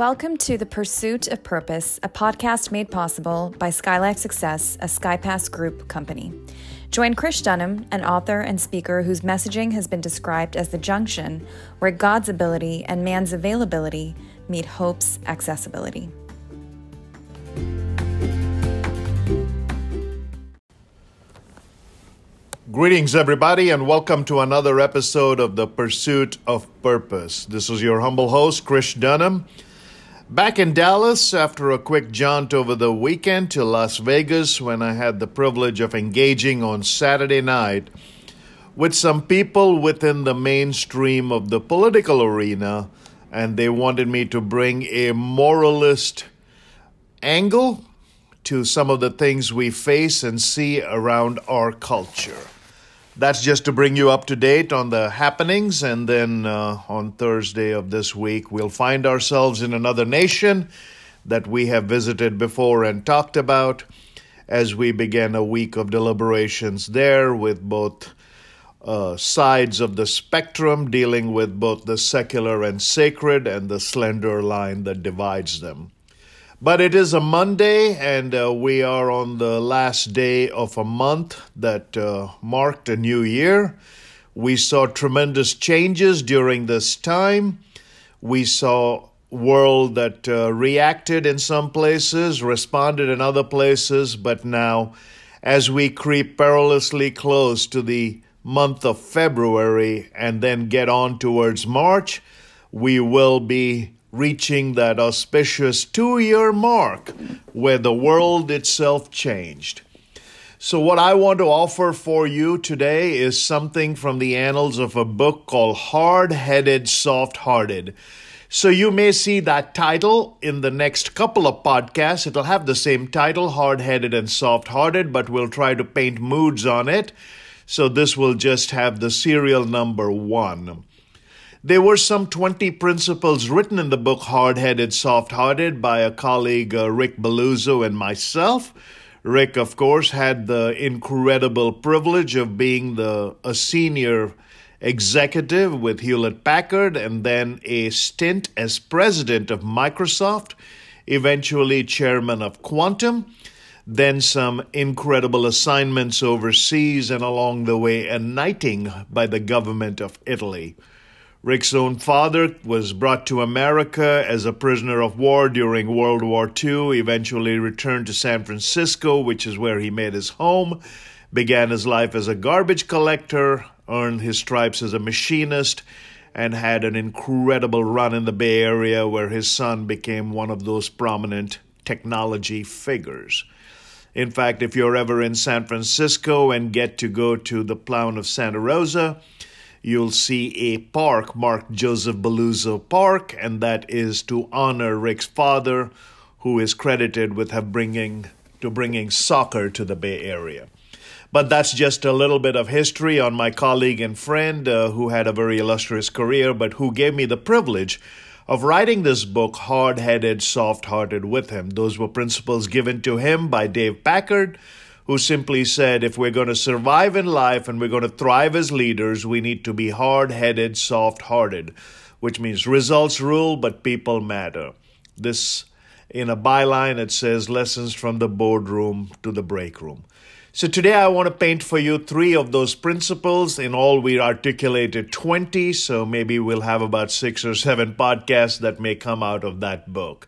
Welcome to The Pursuit of Purpose, a podcast made possible by Skylife Success, a SkyPass Group company. Join Krish Dhanam, an author and speaker whose messaging has been described as the junction where God's ability and man's availability meet hope's accessibility. Greetings, everybody, and welcome to another episode of The Pursuit of Purpose. This is your humble host, Krish Dhanam. Back in Dallas after a quick jaunt over the weekend to Las Vegas when I had the privilege of engaging on Saturday night with some people within the mainstream of the political arena, and they wanted me to bring a moralist angle to some of the things we face and see around our culture. That's just to bring you up to date on the happenings. And then uh, on Thursday of this week, we'll find ourselves in another nation that we have visited before and talked about as we begin a week of deliberations there with both uh, sides of the spectrum, dealing with both the secular and sacred and the slender line that divides them. But it is a Monday, and uh, we are on the last day of a month that uh, marked a new year. We saw tremendous changes during this time. We saw world that uh, reacted in some places, responded in other places, but now, as we creep perilously close to the month of February and then get on towards March, we will be reaching that auspicious two year mark where the world itself changed. So, what I want to offer for you today is something from the annals of a book called Hard Headed, Soft Hearted. So, you may see that title in the next couple of podcasts. It'll have the same title, Hard Headed and Soft Hearted, but we'll try to paint moods on it. So, this will just have the serial number one. There were some 20 principles written in the book Hard Headed, Soft Hearted by a colleague, uh, Rick Belluzzo, and myself. Rick, of course, had the incredible privilege of being the a senior executive with Hewlett Packard and then a stint as president of Microsoft, eventually chairman of Quantum, then some incredible assignments overseas, and along the way, a knighting by the government of Italy. Rick's own father was brought to America as a prisoner of war during World War II, eventually returned to San Francisco, which is where he made his home, began his life as a garbage collector, earned his stripes as a machinist, and had an incredible run in the Bay Area where his son became one of those prominent technology figures. In fact, if you're ever in San Francisco and get to go to the Plough of Santa Rosa, you'll see a park marked Joseph Belluzzo Park, and that is to honor Rick's father, who is credited with have bringing to bringing soccer to the Bay Area. But that's just a little bit of history on my colleague and friend uh, who had a very illustrious career, but who gave me the privilege of writing this book, Hard Headed, Soft Hearted, with him. Those were principles given to him by Dave Packard who simply said if we're going to survive in life and we're going to thrive as leaders, we need to be hard headed, soft hearted, which means results rule, but people matter. This, in a byline, it says lessons from the boardroom to the break room. So today I want to paint for you three of those principles. In all, we articulated 20, so maybe we'll have about six or seven podcasts that may come out of that book.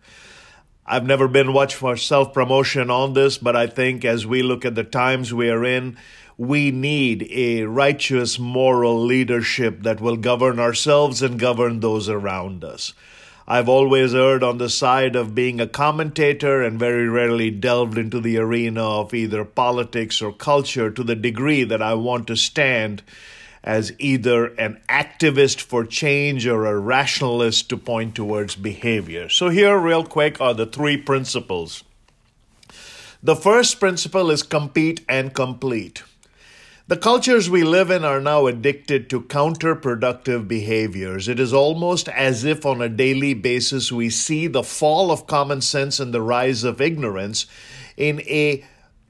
I've never been much for self promotion on this, but I think as we look at the times we are in, we need a righteous moral leadership that will govern ourselves and govern those around us. I've always erred on the side of being a commentator and very rarely delved into the arena of either politics or culture to the degree that I want to stand as either an activist for change or a rationalist to point towards behavior. So, here, real quick, are the three principles. The first principle is compete and complete. The cultures we live in are now addicted to counterproductive behaviors. It is almost as if on a daily basis we see the fall of common sense and the rise of ignorance in a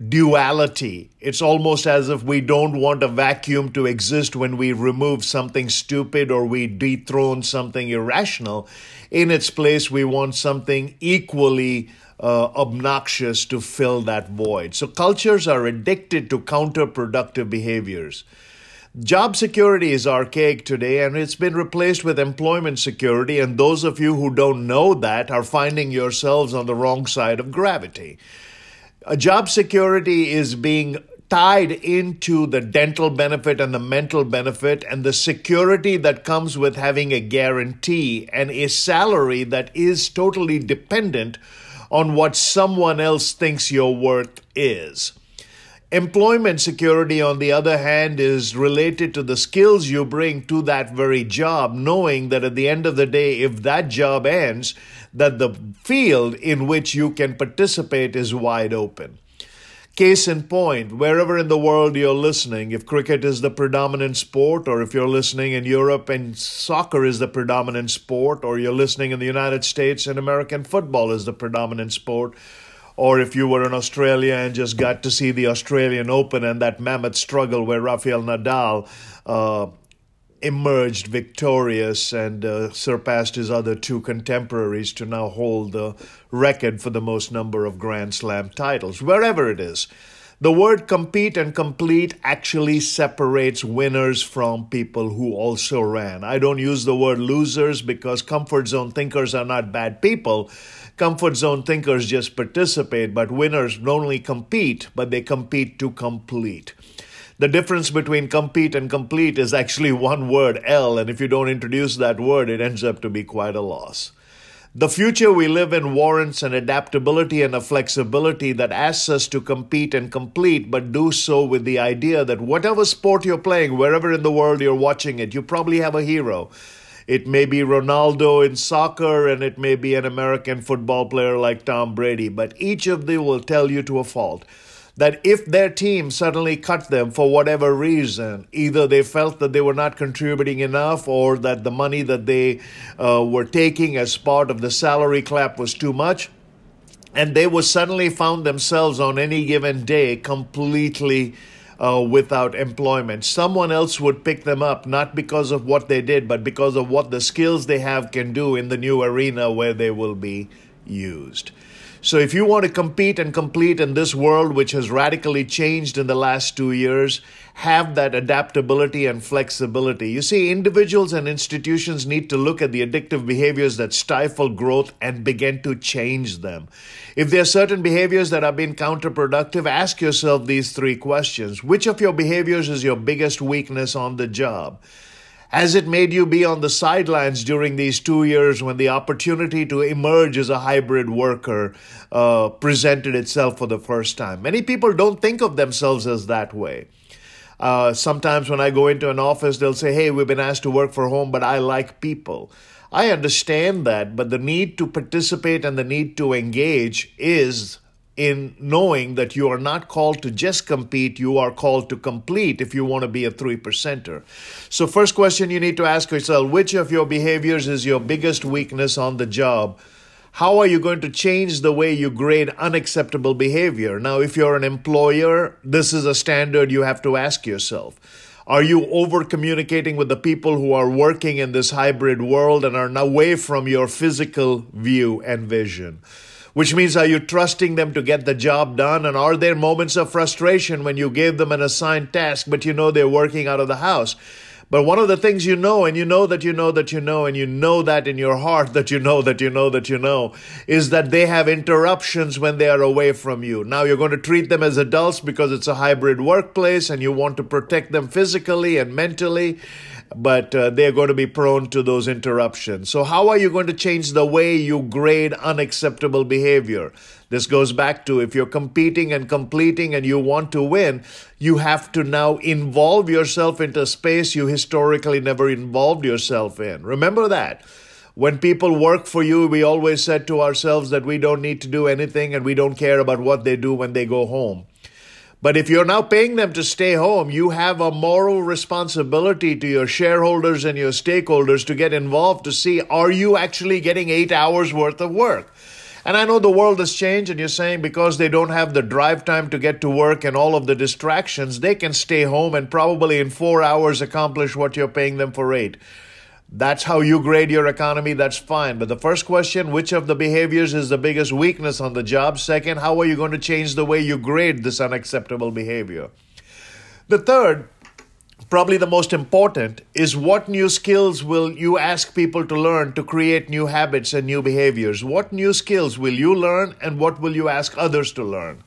duality. It's almost as if we don't want a vacuum to exist when we remove something stupid or we dethrone something irrational. In its place, we want something equally uh, obnoxious to fill that void. So cultures are addicted to counterproductive behaviors. Job security is archaic today and it's been replaced with employment security. And those of you who don't know that are finding yourselves on the wrong side of gravity. A job security is being tied into the dental benefit and the mental benefit and the security that comes with having a guarantee and a salary that is totally dependent on what someone else thinks your worth is. Employment security, on the other hand, is related to the skills you bring to that very job, knowing that at the end of the day, if that job ends, that the field in which you can participate is wide open. Case in point, wherever in the world you're listening, if cricket is the predominant sport, or if you're listening in Europe and soccer is the predominant sport, or you're listening in the United States and American football is the predominant sport, or if you were in Australia and just got to see the Australian Open and that mammoth struggle where Rafael Nadal uh, emerged victorious and uh, surpassed his other two contemporaries to now hold the record for the most number of Grand Slam titles, wherever it is. The word compete and complete actually separates winners from people who also ran. I don't use the word losers because comfort zone thinkers are not bad people. Comfort zone thinkers just participate, but winners not only compete, but they compete to complete. The difference between compete and complete is actually one word, L, and if you don't introduce that word, it ends up to be quite a loss. The future we live in warrants an adaptability and a flexibility that asks us to compete and complete, but do so with the idea that whatever sport you're playing, wherever in the world you're watching it, you probably have a hero. It may be Ronaldo in soccer and it may be an American football player like Tom Brady, but each of them will tell you to a fault that if their team suddenly cut them for whatever reason, either they felt that they were not contributing enough or that the money that they uh, were taking as part of the salary cap was too much, and they would suddenly found themselves on any given day completely uh, without employment. Someone else would pick them up, not because of what they did, but because of what the skills they have can do in the new arena where they will be used. So, if you want to compete and complete in this world, which has radically changed in the last two years, have that adaptability and flexibility. You see, individuals and institutions need to look at the addictive behaviors that stifle growth and begin to change them. If there are certain behaviors that have been counterproductive, ask yourself these three questions Which of your behaviors is your biggest weakness on the job? Has it made you be on the sidelines during these two years when the opportunity to emerge as a hybrid worker uh, presented itself for the first time? Many people don't think of themselves as that way. Uh, sometimes when I go into an office, they'll say, Hey, we've been asked to work for home, but I like people. I understand that, but the need to participate and the need to engage is in knowing that you are not called to just compete, you are called to complete if you want to be a three percenter. So, first question you need to ask yourself which of your behaviors is your biggest weakness on the job? How are you going to change the way you grade unacceptable behavior? Now, if you're an employer, this is a standard you have to ask yourself. Are you over communicating with the people who are working in this hybrid world and are away from your physical view and vision? Which means, are you trusting them to get the job done? And are there moments of frustration when you gave them an assigned task, but you know they're working out of the house? But one of the things you know, and you know that you know that you know, and you know that in your heart that you know that you know that you know, is that they have interruptions when they are away from you. Now you're going to treat them as adults because it's a hybrid workplace and you want to protect them physically and mentally but uh, they're going to be prone to those interruptions. So, how are you going to change the way you grade unacceptable behavior? This goes back to if you're competing and completing and you want to win, you have to now involve yourself into space you historically never involved yourself in. Remember that. When people work for you, we always said to ourselves that we don't need to do anything and we don't care about what they do when they go home. But if you're now paying them to stay home, you have a moral responsibility to your shareholders and your stakeholders to get involved to see are you actually getting eight hours worth of work? And I know the world has changed, and you're saying because they don't have the drive time to get to work and all of the distractions, they can stay home and probably in four hours accomplish what you're paying them for eight. That's how you grade your economy, that's fine. But the first question which of the behaviors is the biggest weakness on the job? Second, how are you going to change the way you grade this unacceptable behavior? The third, probably the most important, is what new skills will you ask people to learn to create new habits and new behaviors? What new skills will you learn and what will you ask others to learn?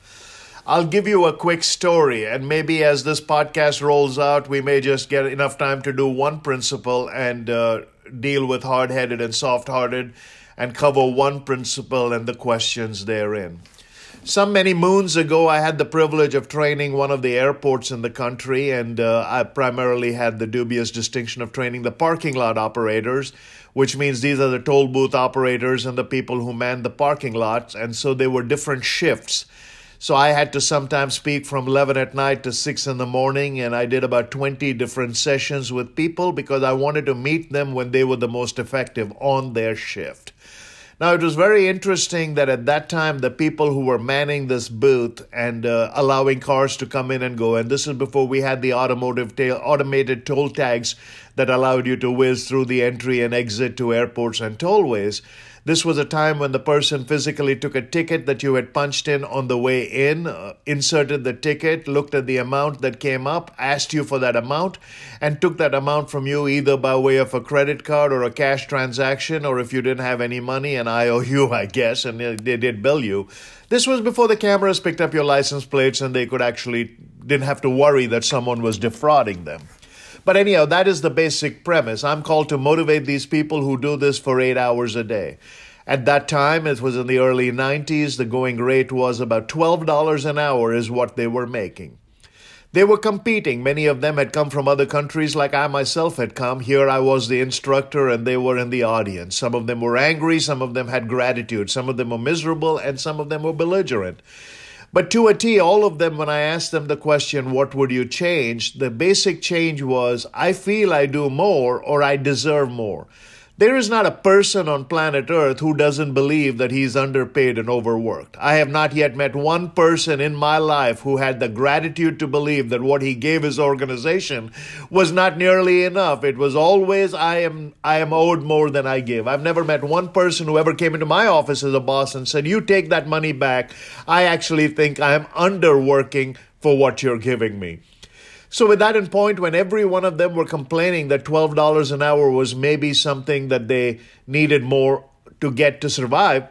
I'll give you a quick story, and maybe as this podcast rolls out, we may just get enough time to do one principle and uh, deal with hard headed and soft hearted and cover one principle and the questions therein. Some many moons ago, I had the privilege of training one of the airports in the country, and uh, I primarily had the dubious distinction of training the parking lot operators, which means these are the toll booth operators and the people who man the parking lots. And so they were different shifts. So I had to sometimes speak from 11 at night to 6 in the morning, and I did about 20 different sessions with people because I wanted to meet them when they were the most effective on their shift. Now, it was very interesting that at that time, the people who were manning this booth and uh, allowing cars to come in and go, and this is before we had the automotive ta- automated toll tags that allowed you to whiz through the entry and exit to airports and tollways. This was a time when the person physically took a ticket that you had punched in on the way in, uh, inserted the ticket, looked at the amount that came up, asked you for that amount, and took that amount from you either by way of a credit card or a cash transaction, or if you didn't have any money, an IOU, I guess, and they did bill you. This was before the cameras picked up your license plates and they could actually didn't have to worry that someone was defrauding them. But anyhow, that is the basic premise. I'm called to motivate these people who do this for eight hours a day. At that time, it was in the early 90s, the going rate was about $12 an hour, is what they were making. They were competing. Many of them had come from other countries, like I myself had come. Here I was the instructor, and they were in the audience. Some of them were angry, some of them had gratitude, some of them were miserable, and some of them were belligerent. But to a T, all of them, when I asked them the question, what would you change? The basic change was, I feel I do more or I deserve more. There is not a person on planet Earth who doesn't believe that he's underpaid and overworked. I have not yet met one person in my life who had the gratitude to believe that what he gave his organization was not nearly enough. It was always I am I am owed more than I give. I've never met one person who ever came into my office as a boss and said, "You take that money back. I actually think I am underworking for what you're giving me." So, with that in point, when every one of them were complaining that $12 an hour was maybe something that they needed more to get to survive,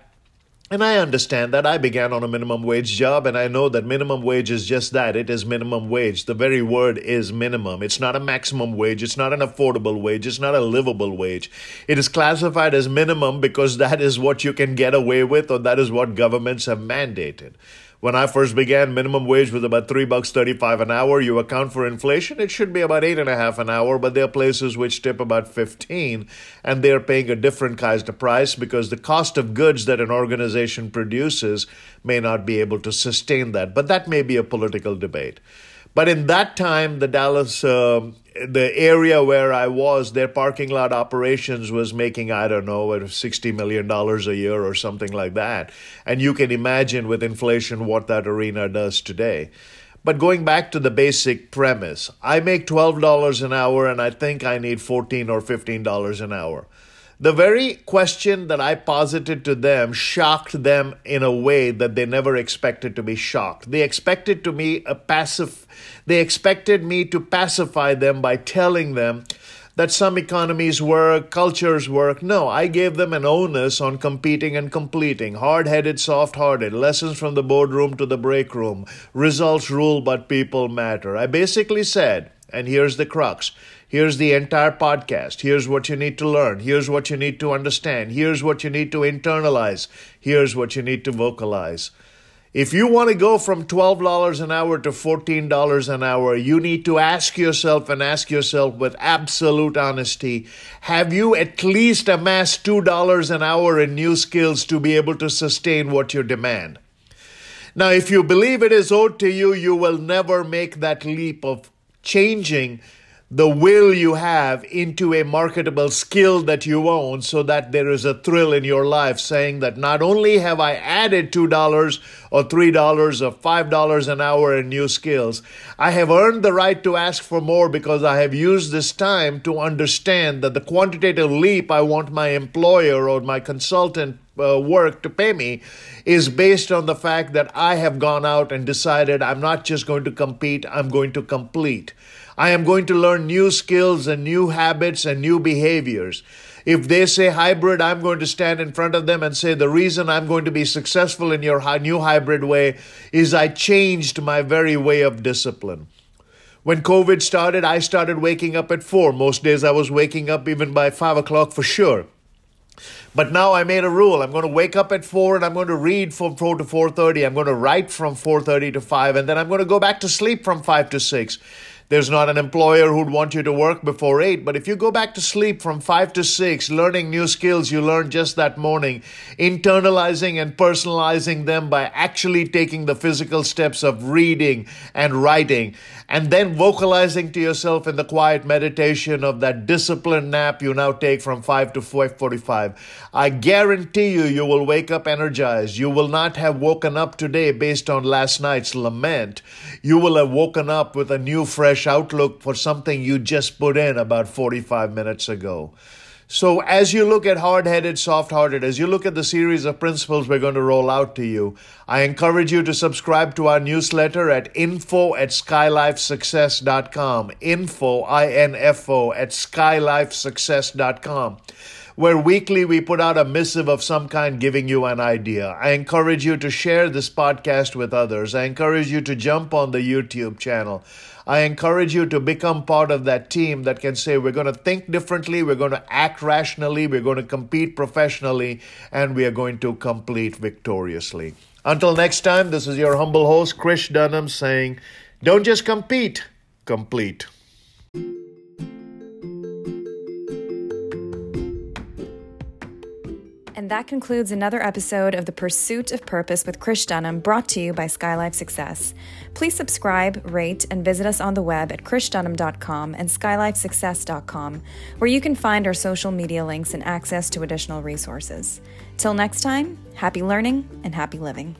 and I understand that. I began on a minimum wage job, and I know that minimum wage is just that. It is minimum wage. The very word is minimum. It's not a maximum wage. It's not an affordable wage. It's not a livable wage. It is classified as minimum because that is what you can get away with, or that is what governments have mandated. When I first began, minimum wage was about three bucks thirty-five an hour. You account for inflation, it should be about eight and a half an hour. But there are places which tip about fifteen, and they're paying a different kind of price because the cost of goods that an organization produces may not be able to sustain that. But that may be a political debate. But in that time, the Dallas, uh, the area where I was, their parking lot operations was making, I don't know, $60 million a year or something like that. And you can imagine with inflation what that arena does today. But going back to the basic premise, I make $12 an hour and I think I need 14 or $15 an hour. The very question that I posited to them shocked them in a way that they never expected to be shocked. They expected to me a passive they expected me to pacify them by telling them that some economies work, cultures work. No, I gave them an onus on competing and completing. Hard headed, soft hearted, lessons from the boardroom to the break room. Results rule, but people matter. I basically said, and here's the crux Here's the entire podcast. Here's what you need to learn. Here's what you need to understand. Here's what you need to internalize. Here's what you need to vocalize. If you want to go from $12 an hour to $14 an hour, you need to ask yourself and ask yourself with absolute honesty have you at least amassed $2 an hour in new skills to be able to sustain what you demand? Now, if you believe it is owed to you, you will never make that leap of changing the will you have into a marketable skill that you own so that there is a thrill in your life saying that not only have I added $2 or $3 or $5 an hour in new skills, I have earned the right to ask for more because I have used this time to understand that the quantitative leap I want my employer or my consultant uh, work to pay me is based on the fact that I have gone out and decided I'm not just going to compete, I'm going to complete. I am going to learn new skills and new habits and new behaviors. If they say hybrid, I'm going to stand in front of them and say, the reason I'm going to be successful in your new hybrid way is I changed my very way of discipline. When COVID started, I started waking up at four. Most days I was waking up even by five o'clock for sure. But now I made a rule. I'm going to wake up at 4 and I'm going to read from 4 to 4:30. I'm going to write from 4:30 to 5 and then I'm going to go back to sleep from 5 to 6. There's not an employer who'd want you to work before 8, but if you go back to sleep from 5 to 6, learning new skills you learned just that morning, internalizing and personalizing them by actually taking the physical steps of reading and writing, and then vocalizing to yourself in the quiet meditation of that disciplined nap you now take from 5 to 5:45, I guarantee you you will wake up energized. You will not have woken up today based on last night's lament. You will have woken up with a new fresh fresh outlook for something you just put in about 45 minutes ago. So, as you look at hard headed, soft hearted, as you look at the series of principles we're going to roll out to you, I encourage you to subscribe to our newsletter at info at skylifesuccess.com. Info, I N F O, at skylifesuccess.com where weekly we put out a missive of some kind giving you an idea. I encourage you to share this podcast with others. I encourage you to jump on the YouTube channel. I encourage you to become part of that team that can say, we're going to think differently, we're going to act rationally, we're going to compete professionally, and we are going to complete victoriously. Until next time, this is your humble host, Krish Dhanam, saying, don't just compete, complete. And that concludes another episode of The Pursuit of Purpose with Krish Dhanam, brought to you by Skylife Success. Please subscribe, rate, and visit us on the web at krishdhanam.com and skylifesuccess.com, where you can find our social media links and access to additional resources. Till next time, happy learning and happy living.